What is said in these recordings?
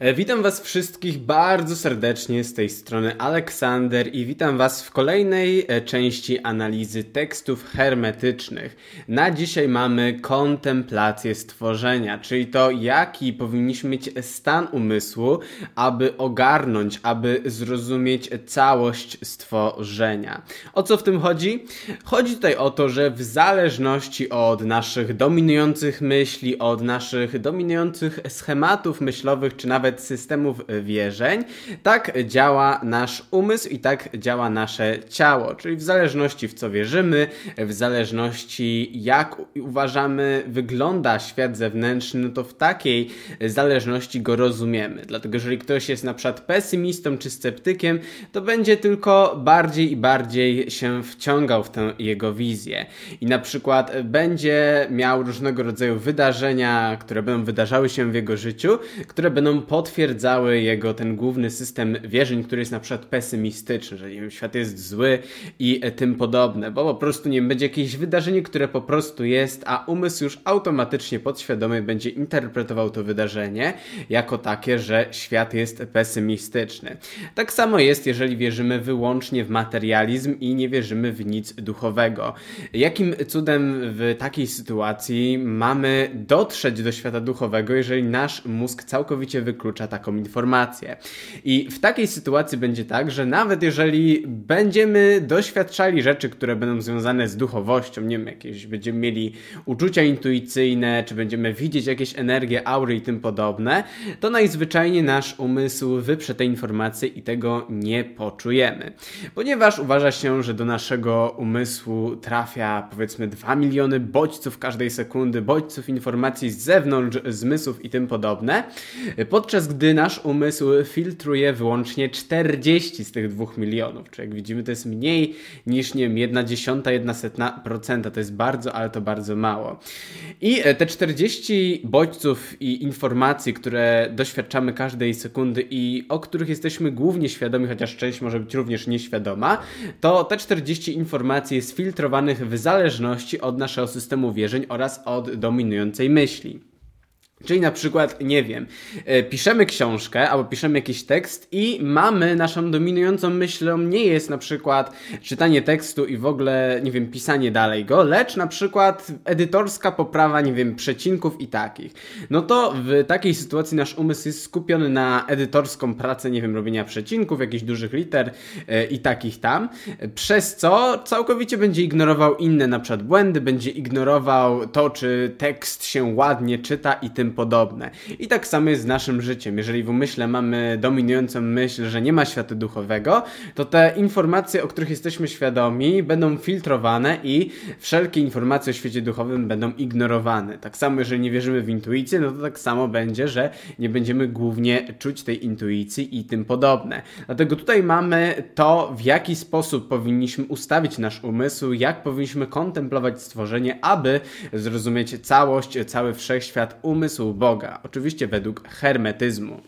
E, witam Was wszystkich bardzo serdecznie z tej strony Aleksander i witam Was w kolejnej e, części analizy tekstów hermetycznych. Na dzisiaj mamy kontemplację stworzenia, czyli to jaki powinniśmy mieć stan umysłu, aby ogarnąć, aby zrozumieć całość stworzenia. O co w tym chodzi? Chodzi tutaj o to, że w zależności od naszych dominujących myśli, od naszych dominujących schematów myślowych, czy nawet systemów wierzeń, tak działa nasz umysł i tak działa nasze ciało. Czyli w zależności w co wierzymy, w zależności jak uważamy wygląda świat zewnętrzny, no to w takiej zależności go rozumiemy. Dlatego jeżeli ktoś jest na przykład pesymistą czy sceptykiem, to będzie tylko bardziej i bardziej się wciągał w tę jego wizję. I na przykład będzie miał różnego rodzaju wydarzenia, które będą wydarzały się w jego życiu, które będą potwierdzały jego ten główny system wierzeń, który jest na przykład pesymistyczny, że nie wiem, świat jest zły i tym podobne, bo po prostu nie będzie jakieś wydarzenie, które po prostu jest, a umysł już automatycznie podświadomy będzie interpretował to wydarzenie jako takie, że świat jest pesymistyczny. Tak samo jest, jeżeli wierzymy wyłącznie w materializm i nie wierzymy w nic duchowego. Jakim cudem w takiej sytuacji mamy dotrzeć do świata duchowego, jeżeli nasz mózg całkowicie wyklucza wyklucza taką informację. I w takiej sytuacji będzie tak, że nawet jeżeli będziemy doświadczali rzeczy, które będą związane z duchowością, nie wiem, jakieś będziemy mieli uczucia intuicyjne, czy będziemy widzieć jakieś energie, aury i tym podobne, to najzwyczajniej nasz umysł wyprze te informacje i tego nie poczujemy. Ponieważ uważa się, że do naszego umysłu trafia powiedzmy 2 miliony bodźców każdej sekundy, bodźców informacji z zewnątrz zmysłów i tym podobne, podczas podczas gdy nasz umysł filtruje wyłącznie 40 z tych 2 milionów. Czyli jak widzimy, to jest mniej niż, nie wiem, 1 dziesiąta, 1 setna procenta. To jest bardzo, ale to bardzo mało. I e, te 40 bodźców i informacji, które doświadczamy każdej sekundy i o których jesteśmy głównie świadomi, chociaż część może być również nieświadoma, to te 40 informacji jest filtrowanych w zależności od naszego systemu wierzeń oraz od dominującej myśli. Czyli na przykład, nie wiem, e, piszemy książkę albo piszemy jakiś tekst i mamy naszą dominującą myślą nie jest na przykład czytanie tekstu i w ogóle, nie wiem, pisanie dalej go, lecz na przykład edytorska poprawa, nie wiem, przecinków i takich. No to w takiej sytuacji nasz umysł jest skupiony na edytorską pracę, nie wiem, robienia przecinków, jakichś dużych liter yy, i takich tam, przez co całkowicie będzie ignorował inne na przykład błędy, będzie ignorował to, czy tekst się ładnie czyta i tym podobne. I tak samo jest z naszym życiem. Jeżeli w umyśle mamy dominującą myśl, że nie ma świata duchowego, to te informacje, o których jesteśmy świadomi, będą filtrowane i wszelkie informacje o świecie duchowym będą ignorowane. Tak samo, jeżeli nie wierzymy w intuicję, no to tak samo będzie, że nie będziemy głównie czuć tej intuicji i tym podobne. Dlatego tutaj mamy to, w jaki sposób powinniśmy ustawić nasz umysł, jak powinniśmy kontemplować stworzenie, aby zrozumieć całość, cały wszechświat umysłu Boga, oczywiście według hermetyzmu.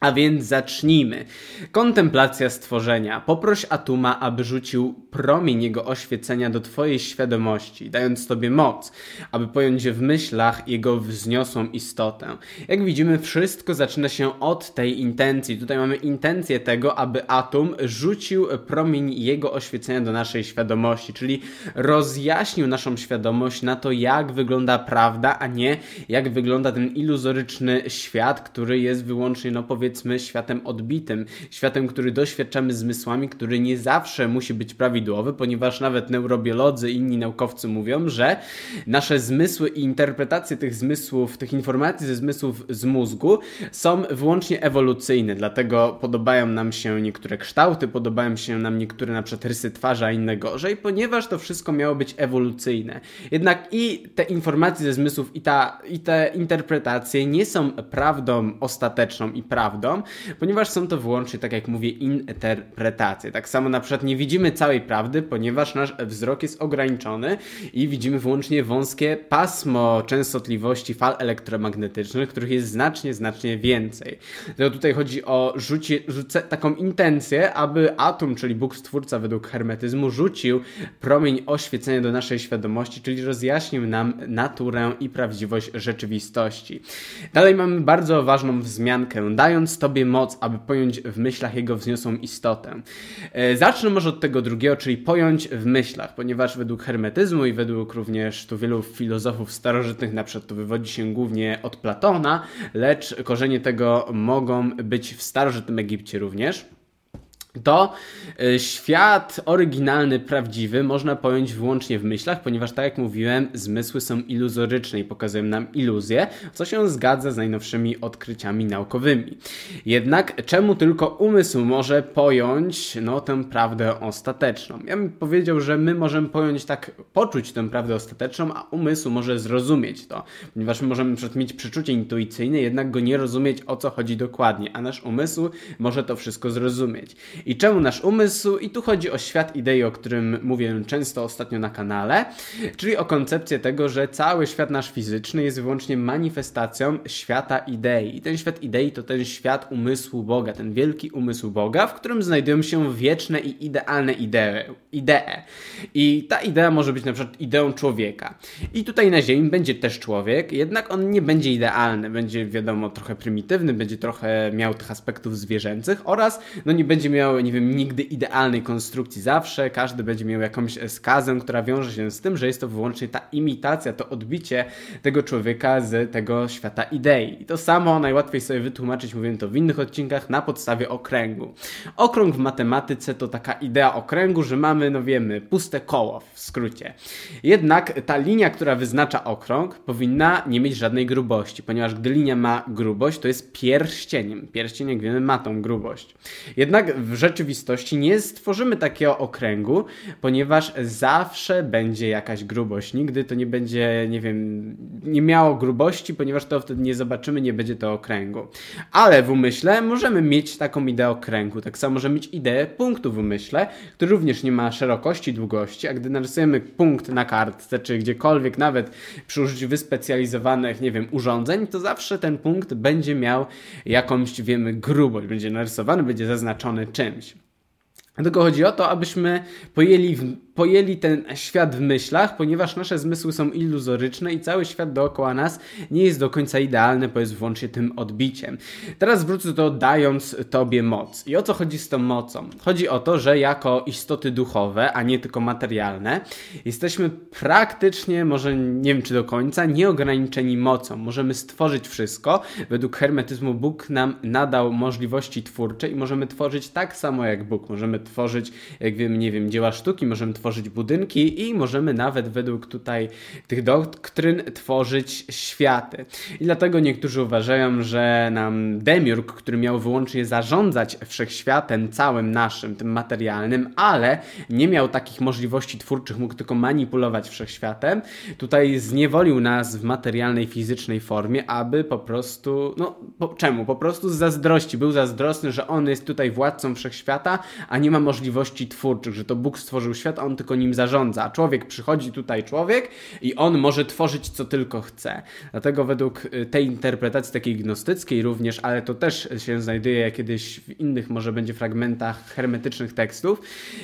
A więc zacznijmy. Kontemplacja stworzenia. Poproś Atuma, aby rzucił promień jego oświecenia do Twojej świadomości, dając Tobie moc, aby pojąć w myślach jego wzniosłą istotę. Jak widzimy, wszystko zaczyna się od tej intencji. Tutaj mamy intencję tego, aby Atum rzucił promień jego oświecenia do naszej świadomości, czyli rozjaśnił naszą świadomość na to, jak wygląda prawda, a nie jak wygląda ten iluzoryczny świat, który jest wyłącznie, no powiedzmy, powiedzmy światem odbitym, światem, który doświadczamy zmysłami, który nie zawsze musi być prawidłowy, ponieważ nawet neurobiolodzy i inni naukowcy mówią, że nasze zmysły i interpretacje tych zmysłów, tych informacji ze zmysłów z mózgu są wyłącznie ewolucyjne, dlatego podobają nam się niektóre kształty, podobają się nam niektóre na przykład rysy twarzy, a inne gorzej, ponieważ to wszystko miało być ewolucyjne. Jednak i te informacje ze zmysłów i, ta, i te interpretacje nie są prawdą ostateczną i prawdą, prawdą, ponieważ są to wyłącznie, tak jak mówię, interpretacje. Tak samo na przykład nie widzimy całej prawdy, ponieważ nasz wzrok jest ograniczony i widzimy wyłącznie wąskie pasmo częstotliwości fal elektromagnetycznych, których jest znacznie, znacznie więcej. Dlatego tutaj chodzi o rzucie, rzucę, taką intencję, aby atom, czyli Bóg Stwórca według hermetyzmu, rzucił promień oświecenia do naszej świadomości, czyli rozjaśnił nam naturę i prawdziwość rzeczywistości. Dalej mamy bardzo ważną wzmiankę, dając Tobie moc, aby pojąć w myślach Jego wzniosłą istotę. E, zacznę może od tego drugiego, czyli pojąć w myślach, ponieważ według hermetyzmu i według również tu wielu filozofów starożytnych, na przykład to wywodzi się głównie od Platona, lecz korzenie tego mogą być w starożytnym Egipcie również to y, świat oryginalny, prawdziwy można pojąć wyłącznie w myślach, ponieważ tak jak mówiłem, zmysły są iluzoryczne i pokazują nam iluzje, co się zgadza z najnowszymi odkryciami naukowymi. Jednak czemu tylko umysł może pojąć no, tę prawdę ostateczną? Ja bym powiedział, że my możemy pojąć tak, poczuć tę prawdę ostateczną, a umysł może zrozumieć to, ponieważ my możemy mieć przeczucie intuicyjne, jednak go nie rozumieć o co chodzi dokładnie, a nasz umysł może to wszystko zrozumieć. I czemu nasz umysł? I tu chodzi o świat idei, o którym mówię często ostatnio na kanale, czyli o koncepcję tego, że cały świat nasz fizyczny jest wyłącznie manifestacją świata idei. I ten świat idei to ten świat umysłu Boga, ten wielki umysł Boga, w którym znajdują się wieczne i idealne idee. idee. I ta idea może być na przykład ideą człowieka. I tutaj na Ziemi będzie też człowiek, jednak on nie będzie idealny, będzie wiadomo trochę prymitywny, będzie trochę miał tych aspektów zwierzęcych oraz no nie będzie miał nie wiem, nigdy idealnej konstrukcji. Zawsze każdy będzie miał jakąś skazę, która wiąże się z tym, że jest to wyłącznie ta imitacja, to odbicie tego człowieka z tego świata idei. I to samo najłatwiej sobie wytłumaczyć, mówię to w innych odcinkach, na podstawie okręgu. Okrąg w matematyce to taka idea okręgu, że mamy, no wiemy, puste koło w skrócie. Jednak ta linia, która wyznacza okrąg, powinna nie mieć żadnej grubości, ponieważ gdy linia ma grubość, to jest pierścieniem. Pierścień, jak wiemy, ma tą grubość. Jednak w rzeczywistości nie stworzymy takiego okręgu, ponieważ zawsze będzie jakaś grubość. Nigdy to nie będzie, nie wiem, nie miało grubości, ponieważ to wtedy nie zobaczymy, nie będzie to okręgu. Ale w umyśle możemy mieć taką ideę okręgu. Tak samo możemy mieć ideę punktu w umyśle, który również nie ma szerokości, długości, a gdy narysujemy punkt na kartce, czy gdziekolwiek, nawet przy użyciu wyspecjalizowanych, nie wiem, urządzeń, to zawsze ten punkt będzie miał jakąś, wiemy, grubość. Będzie narysowany, będzie zaznaczony czymś. Dlatego chodzi o to, abyśmy pojęli pojęli ten świat w myślach, ponieważ nasze zmysły są iluzoryczne i cały świat dookoła nas nie jest do końca idealny, bo jest wyłącznie tym odbiciem. Teraz wrócę do dając Tobie moc. I o co chodzi z tą mocą? Chodzi o to, że jako istoty duchowe, a nie tylko materialne, jesteśmy praktycznie, może nie wiem czy do końca, nieograniczeni mocą. Możemy stworzyć wszystko. Według hermetyzmu Bóg nam nadał możliwości twórcze i możemy tworzyć tak samo jak Bóg. Możemy tworzyć, jak wiemy, nie wiem, dzieła sztuki, możemy tworzyć tworzyć budynki i możemy nawet według tutaj tych doktryn tworzyć światy. I dlatego niektórzy uważają, że nam Demiurg, który miał wyłącznie zarządzać wszechświatem całym naszym, tym materialnym, ale nie miał takich możliwości twórczych, mógł tylko manipulować wszechświatem, tutaj zniewolił nas w materialnej, fizycznej formie, aby po prostu, no po, czemu? Po prostu z zazdrości. Był zazdrosny, że on jest tutaj władcą wszechświata, a nie ma możliwości twórczych, że to Bóg stworzył świat, a on tylko nim zarządza. Człowiek przychodzi tutaj człowiek i on może tworzyć co tylko chce. Dlatego według y, tej interpretacji takiej gnostyckiej również, ale to też się znajduje kiedyś w innych może będzie fragmentach hermetycznych tekstów,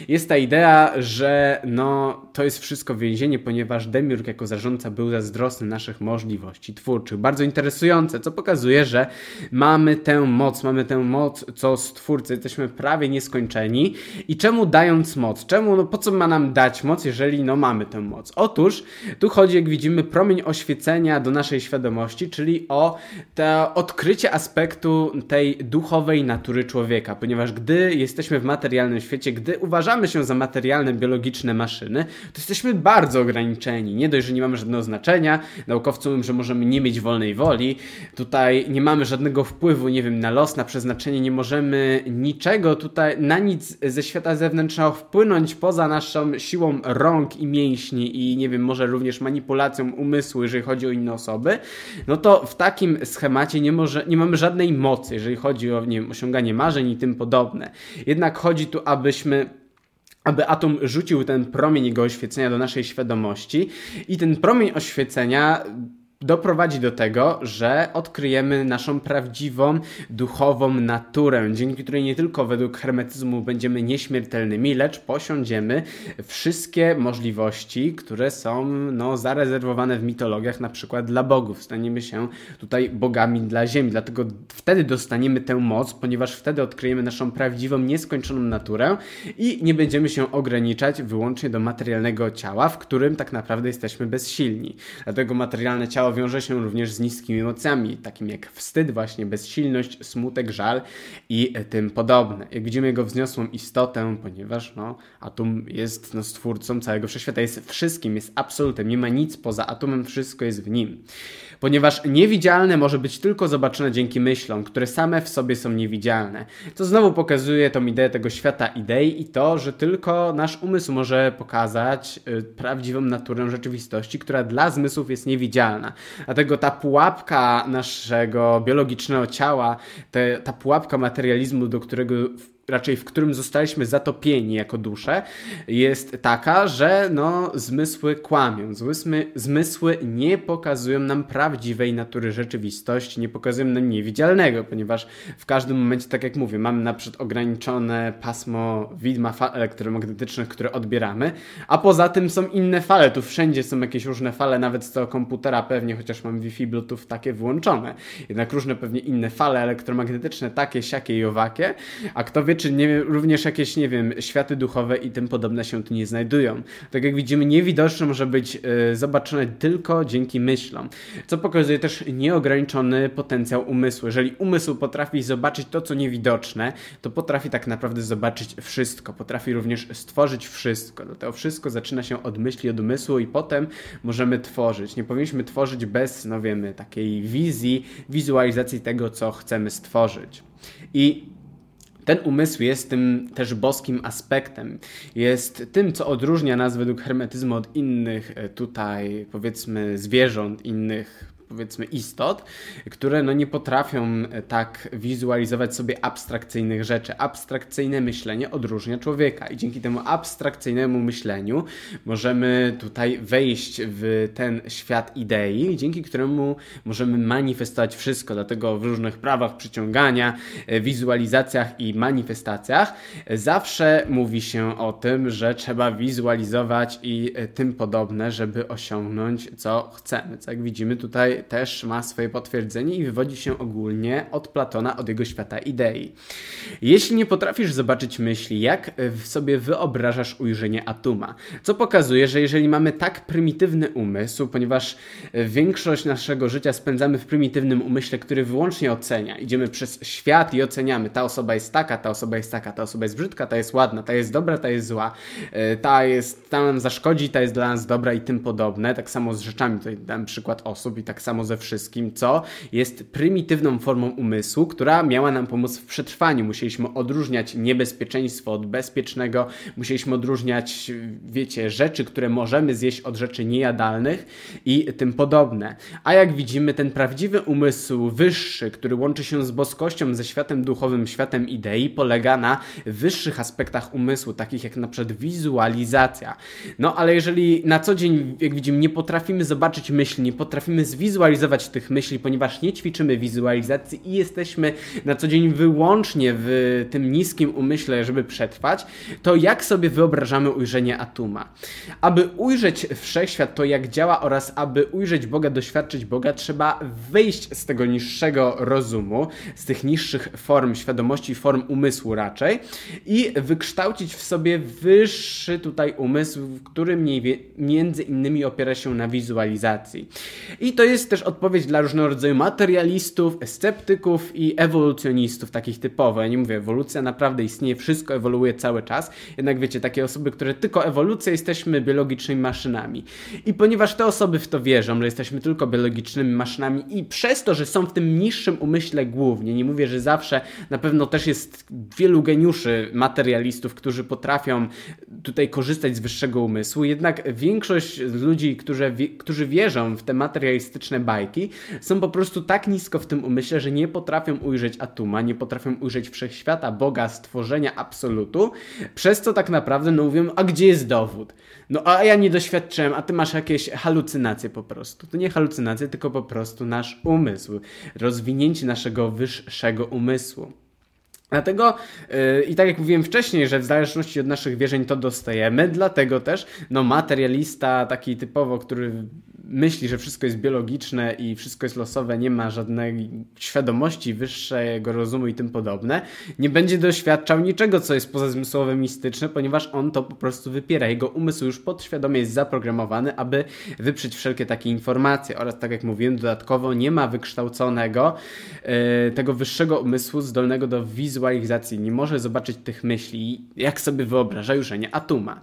jest ta idea, że no to jest wszystko więzienie, ponieważ Demiurg jako zarządca był zazdrosny naszych możliwości twórczych. Bardzo interesujące, co pokazuje, że mamy tę moc, mamy tę moc co stwórcy, jesteśmy prawie nieskończeni i czemu dając moc? Czemu, no po co ma nam dać moc, jeżeli no mamy tę moc? Otóż tu chodzi, jak widzimy, promień oświecenia do naszej świadomości, czyli o to odkrycie aspektu tej duchowej natury człowieka, ponieważ gdy jesteśmy w materialnym świecie, gdy uważamy się za materialne, biologiczne maszyny, to jesteśmy bardzo ograniczeni. Nie dość, że nie mamy żadnego znaczenia, naukowcy mówią, że możemy nie mieć wolnej woli, tutaj nie mamy żadnego wpływu, nie wiem, na los, na przeznaczenie, nie możemy niczego tutaj, na nic ze świata zewnętrznego wpłynąć poza naszą siłą rąk i mięśni i nie wiem, może również manipulacją umysłu, jeżeli chodzi o inne osoby, no to w takim schemacie nie, może, nie mamy żadnej mocy, jeżeli chodzi o nie wiem, osiąganie marzeń i tym podobne. Jednak chodzi tu, abyśmy aby atom rzucił ten promień jego oświecenia do naszej świadomości i ten promień oświecenia doprowadzi do tego, że odkryjemy naszą prawdziwą, duchową naturę, dzięki której nie tylko według hermetyzmu będziemy nieśmiertelnymi, lecz posiądziemy wszystkie możliwości, które są no, zarezerwowane w mitologiach, na przykład dla bogów. Staniemy się tutaj bogami dla ziemi, dlatego wtedy dostaniemy tę moc, ponieważ wtedy odkryjemy naszą prawdziwą, nieskończoną naturę i nie będziemy się ograniczać wyłącznie do materialnego ciała, w którym tak naprawdę jesteśmy bezsilni. Dlatego materialne ciało wiąże się również z niskimi emocjami, takimi jak wstyd, właśnie bezsilność, smutek, żal i tym podobne. Jak widzimy jego wzniosłą istotę, ponieważ no, atom jest no, stwórcą całego wszechświata, jest wszystkim, jest absolutem, nie ma nic poza atomem, wszystko jest w nim ponieważ niewidzialne może być tylko zobaczone dzięki myślom, które same w sobie są niewidzialne. To znowu pokazuje tą ideę tego świata idei i to, że tylko nasz umysł może pokazać y, prawdziwą naturę rzeczywistości, która dla zmysłów jest niewidzialna. Dlatego ta pułapka naszego biologicznego ciała, te, ta pułapka materializmu, do którego raczej w którym zostaliśmy zatopieni jako dusze, jest taka, że no, zmysły kłamią. Zmysły, zmysły nie pokazują nam prawdziwej natury rzeczywistości, nie pokazują nam niewidzialnego, ponieważ w każdym momencie, tak jak mówię, mamy na przykład ograniczone pasmo widma fal elektromagnetycznych, które odbieramy, a poza tym są inne fale. Tu wszędzie są jakieś różne fale, nawet z tego komputera pewnie, chociaż mam Wi-Fi, Bluetooth takie włączone. Jednak różne pewnie inne fale elektromagnetyczne, takie, siakie i owakie, a kto wie, czy nie również jakieś, nie wiem, światy duchowe i tym podobne się tu nie znajdują. Tak jak widzimy, niewidoczne może być y, zobaczone tylko dzięki myślom, co pokazuje też nieograniczony potencjał umysłu. Jeżeli umysł potrafi zobaczyć to, co niewidoczne, to potrafi tak naprawdę zobaczyć wszystko, potrafi również stworzyć wszystko. To wszystko zaczyna się od myśli, od umysłu i potem możemy tworzyć. Nie powinniśmy tworzyć bez, no wiemy, takiej wizji, wizualizacji tego, co chcemy stworzyć. I ten umysł jest tym też boskim aspektem. Jest tym, co odróżnia nas według hermetyzmu od innych e, tutaj, powiedzmy, zwierząt, innych powiedzmy istot, które no nie potrafią e, tak wizualizować sobie abstrakcyjnych rzeczy. Abstrakcyjne myślenie odróżnia człowieka i dzięki temu abstrakcyjnemu myśleniu możemy tutaj wejść w ten świat idei, dzięki któremu możemy manifestować wszystko. Dlatego w różnych prawach przyciągania, e, wizualizacjach i manifestacjach e, zawsze mówi się o tym, że trzeba wizualizować i tym podobne, żeby osiągnąć co chcemy. Co jak widzimy tutaj też ma swoje potwierdzenie i wywodzi się ogólnie od Platona, od jego świata idei. Jeśli nie potrafisz zobaczyć myśli, jak sobie wyobrażasz ujrzenie atoma? Co pokazuje, że jeżeli mamy tak prymitywny umysł, ponieważ większość naszego życia spędzamy w prymitywnym umyśle, który wyłącznie ocenia, idziemy przez świat i oceniamy, ta osoba jest taka, ta osoba jest taka, ta osoba jest brzydka, ta jest ładna, ta jest dobra, ta jest zła, e, ta jest, ta nam zaszkodzi, ta jest dla nas dobra i tym podobne. Tak samo z rzeczami, tutaj dam przykład osób i tak samo ze wszystkim, co jest prymitywną formą umysłu, która miała nam pomóc w przetrwaniu. Musieliśmy odróżniać niebezpieczeństwo od bezpiecznego, musieliśmy odróżniać, wiecie, rzeczy, które możemy zjeść od rzeczy niejadalnych i tym podobne. A jak widzimy, ten prawdziwy umysł wyższy, który łączy się z boskością, ze światem duchowym, światem idei, polega na wyższych aspektach umysłu, takich jak na przykład wizualizacja. No ale jeżeli na co dzień, jak widzimy, nie potrafimy zobaczyć myśli, nie potrafimy zwizualizować, wizualizować tych myśli, ponieważ nie ćwiczymy wizualizacji i jesteśmy na co dzień wyłącznie w tym niskim umyśle, żeby przetrwać, to jak sobie wyobrażamy ujrzenie Atuma? Aby ujrzeć wszechświat, to jak działa oraz aby ujrzeć Boga, doświadczyć Boga, trzeba wyjść z tego niższego rozumu, z tych niższych form świadomości, form umysłu raczej i wykształcić w sobie wyższy tutaj umysł, który między innymi opiera się na wizualizacji. I to jest jest też odpowiedź dla różnego rodzaju materialistów, sceptyków i ewolucjonistów, takich typowo. Ja nie mówię, ewolucja naprawdę istnieje, wszystko ewoluuje cały czas. Jednak wiecie, takie osoby, które tylko ewolucja, jesteśmy biologicznymi maszynami. I ponieważ te osoby w to wierzą, że jesteśmy tylko biologicznymi maszynami i przez to, że są w tym niższym umyśle głównie, nie mówię, że zawsze, na pewno też jest wielu geniuszy materialistów, którzy potrafią tutaj korzystać z wyższego umysłu, jednak większość ludzi, którzy, którzy wierzą w te materialistyczne bajki, są po prostu tak nisko w tym umyśle, że nie potrafią ujrzeć atuma, nie potrafią ujrzeć wszechświata, Boga, stworzenia, absolutu, przez co tak naprawdę no mówią, a gdzie jest dowód? No a ja nie doświadczyłem, a ty masz jakieś halucynacje po prostu. To nie halucynacje, tylko po prostu nasz umysł, rozwinięcie naszego wyższego umysłu. Dlatego yy, i tak jak mówiłem wcześniej, że w zależności od naszych wierzeń to dostajemy, dlatego też no materialista taki typowo, który myśli, że wszystko jest biologiczne i wszystko jest losowe, nie ma żadnej świadomości wyższego rozumu i tym podobne, nie będzie doświadczał niczego, co jest pozazmysłowe, mistyczne, ponieważ on to po prostu wypiera. Jego umysł już podświadomie jest zaprogramowany, aby wyprzeć wszelkie takie informacje oraz tak jak mówiłem, dodatkowo nie ma wykształconego yy, tego wyższego umysłu zdolnego do wizualizacji. Nie może zobaczyć tych myśli, jak sobie wyobraża już, nie atuma.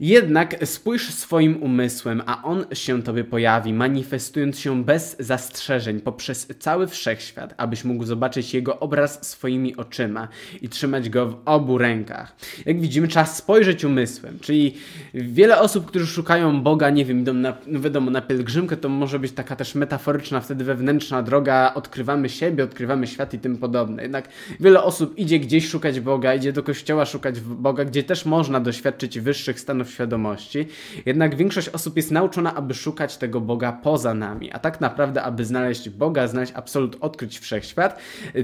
Jednak spójrz swoim umysłem, a on się tobie pojawi, manifestując się bez zastrzeżeń poprzez cały wszechświat, abyś mógł zobaczyć jego obraz swoimi oczyma i trzymać go w obu rękach. Jak widzimy, trzeba spojrzeć umysłem, czyli wiele osób, którzy szukają Boga, nie wiem, idą na, no wiadomo, na pielgrzymkę, to może być taka też metaforyczna, wtedy wewnętrzna droga, odkrywamy siebie, odkrywamy świat i tym podobne. Jednak wiele osób idzie gdzieś szukać Boga, idzie do kościoła szukać Boga, gdzie też można doświadczyć wyższych stanów świadomości. Jednak większość osób jest nauczona, aby szukać tego Boga poza nami. A tak naprawdę, aby znaleźć Boga, znaleźć absolut, odkryć wszechświat,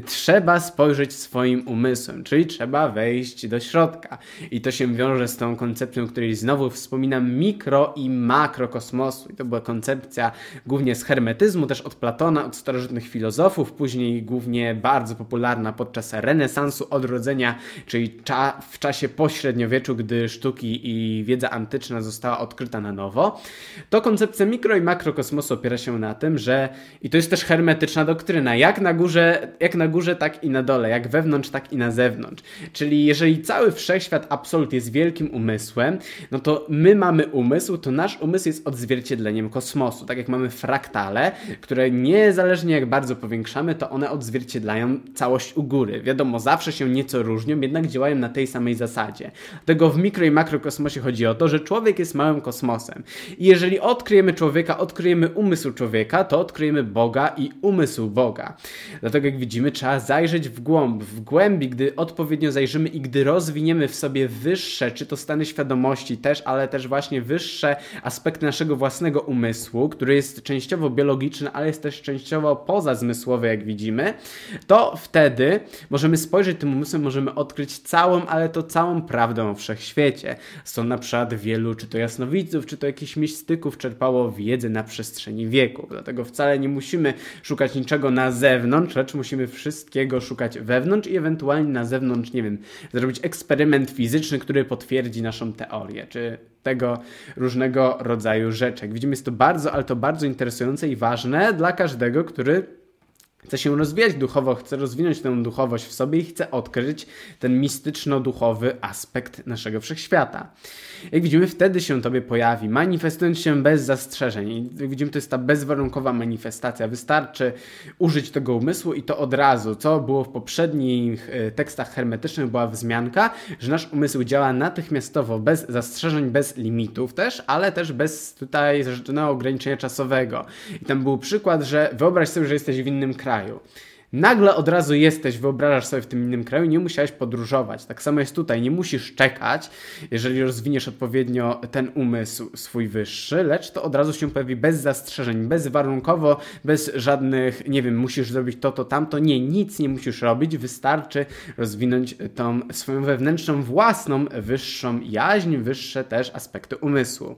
trzeba spojrzeć swoim umysłem, czyli trzeba wejść do środka. I to się wiąże z tą koncepcją, której znowu wspominam, mikro i makrokosmosu. I to była koncepcja głównie z hermetyzmu, też od Platona, od starożytnych filozofów, później głównie bardzo popularna podczas renesansu, odrodzenia, czyli cza w czasie pośredniowieczu, gdy sztuki i wiedza antyczna została odkryta na nowo, to koncepcja mikro i makrokosmosu opiera się na tym, że i to jest też hermetyczna doktryna, jak na górze, jak na górze, tak i na dole, jak wewnątrz, tak i na zewnątrz. Czyli jeżeli cały wszechświat absolut jest wielkim umysłem, no to my mamy umysł, to nasz umysł jest odzwierciedleniem kosmosu. Tak jak mamy fraktale, które niezależnie jak bardzo powiększamy, to one odzwierciedlają całość u góry. Wiadomo, zawsze się nieco różnią, jednak działają na tej samej zasadzie. Dlatego w mikro i makrokosmosie chodzi o to, że człowiek jest małym kosmosem. I jeżeli odkryjemy człowieka, odkryjemy umysł człowieka, to odkryjemy Boga i umysł Boga. Dlatego jak widzimy, trzeba zajrzeć w głąb, w głębi, gdy odpowiednio zajrzymy i gdy rozwiniemy w sobie wyższe, czy to stany świadomości też, ale też właśnie wyższe aspekty naszego własnego umysłu, który jest częściowo biologiczny, ale jest też częściowo pozazmysłowy, jak widzimy, to wtedy możemy spojrzeć tym umysłem, możemy odkryć całą, ale to całą prawdę o wszechświecie. Stąd na przykład przykład wielu, czy to jasnowidzów, czy to jakichś mistyków czerpało wiedzę na przestrzeni wieków. Dlatego wcale nie musimy szukać niczego na zewnątrz, lecz musimy wszystkiego szukać wewnątrz i ewentualnie na zewnątrz, nie wiem, zrobić eksperyment fizyczny, który potwierdzi naszą teorię, czy tego różnego rodzaju rzeczy. Jak widzimy, jest to bardzo, ale to bardzo interesujące i ważne dla każdego, który chce się rozwijać duchowo, chce rozwinąć tę duchowość w sobie i chce odkryć ten mistyczno-duchowy aspekt naszego wszechświata. Jak widzimy, wtedy się tobie pojawi, manifestując się bez zastrzeżeń. Jak widzimy, to jest ta bezwarunkowa manifestacja. Wystarczy użyć tego umysłu i to od razu. Co było w poprzednich e, tekstach hermetycznych, była wzmianka, że nasz umysł działa natychmiastowo, bez zastrzeżeń, bez limitów też, ale też bez tutaj żadnego ograniczenia czasowego. I tam był przykład, że wyobraź sobie, że jesteś w innym kraju kraju. Nagle od razu jesteś, wyobrażasz sobie w tym innym kraju, nie musiałeś podróżować. Tak samo jest tutaj, nie musisz czekać, jeżeli rozwiniesz odpowiednio ten umysł swój wyższy, lecz to od razu się pojawi bez zastrzeżeń, bezwarunkowo, bez żadnych, nie wiem, musisz zrobić to, to, tamto. Nie, nic nie musisz robić, wystarczy rozwinąć tą swoją wewnętrzną, własną, wyższą jaźń, wyższe też aspekty umysłu.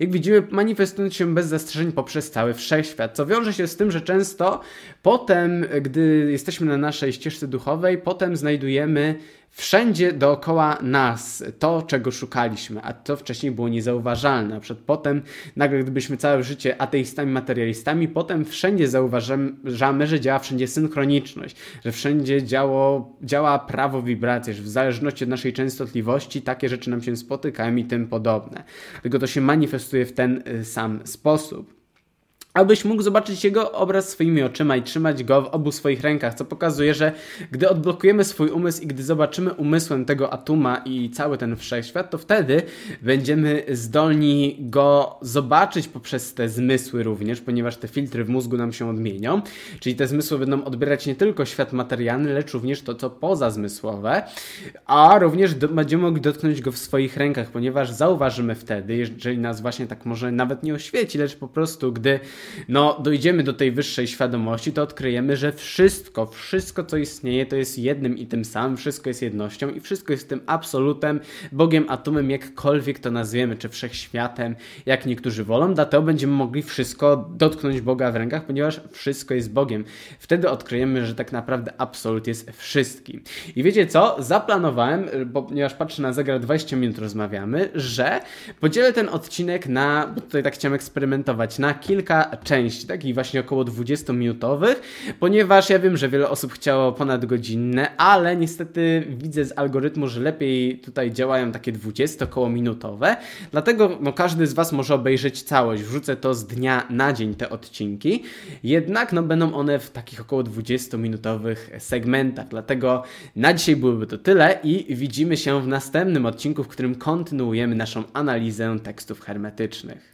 Jak widzimy, manifestując się bez zastrzeżeń poprzez cały wszechświat, co wiąże się z tym, że często potem, gdy gdy jesteśmy na naszej ścieżce duchowej, potem znajdujemy wszędzie dookoła nas to, czego szukaliśmy, a to wcześniej było niezauważalne. Na przykład potem, nagle gdybyśmy całe życie ateistami, materialistami, potem wszędzie zauważamy, że działa wszędzie synchroniczność, że wszędzie działo, działa prawo wibracji, że w zależności od naszej częstotliwości takie rzeczy nam się spotykają i tym podobne. Tylko to się manifestuje w ten y, sam sposób abyś mógł zobaczyć jego obraz swoimi oczyma i trzymać go w obu swoich rękach, co pokazuje, że gdy odblokujemy swój umysł i gdy zobaczymy umysłem tego atuma i cały ten wszechświat, to wtedy będziemy zdolni go zobaczyć poprzez te zmysły również, ponieważ te filtry w mózgu nam się odmienią, czyli te zmysły będą odbierać nie tylko świat materialny, lecz również to, co pozazmysłowe, a również do, będziemy mogli dotknąć go w swoich rękach, ponieważ zauważymy wtedy, jeżeli nas właśnie tak może nawet nie oświeci, lecz po prostu gdy no, dojdziemy do tej wyższej świadomości, to odkryjemy, że wszystko, wszystko co istnieje, to jest jednym i tym samym, wszystko jest jednością i wszystko jest tym absolutem, Bogiem, atomem, jakkolwiek to nazwiemy, czy wszechświatem, jak niektórzy wolą, dlatego będziemy mogli wszystko dotknąć Boga w rękach, ponieważ wszystko jest Bogiem. Wtedy odkryjemy, że tak naprawdę absolut jest wszystkim. I wiecie co? Zaplanowałem, ponieważ patrzę na zegar, 20 minut rozmawiamy, że podzielę ten odcinek na, bo tutaj tak chciałem eksperymentować, na kilka części, takich właśnie około 20-minutowych, ponieważ ja wiem, że wiele osób chciało ponad godzinne, ale niestety widzę z algorytmu, że lepiej tutaj działają takie 20 około minutowe, dlatego no, każdy z Was może obejrzeć całość, wrzucę to z dnia na dzień te odcinki, jednak no, będą one w takich około 20-minutowych segmentach, dlatego na dzisiaj byłoby to tyle i widzimy się w następnym odcinku, w którym kontynuujemy naszą analizę tekstów hermetycznych.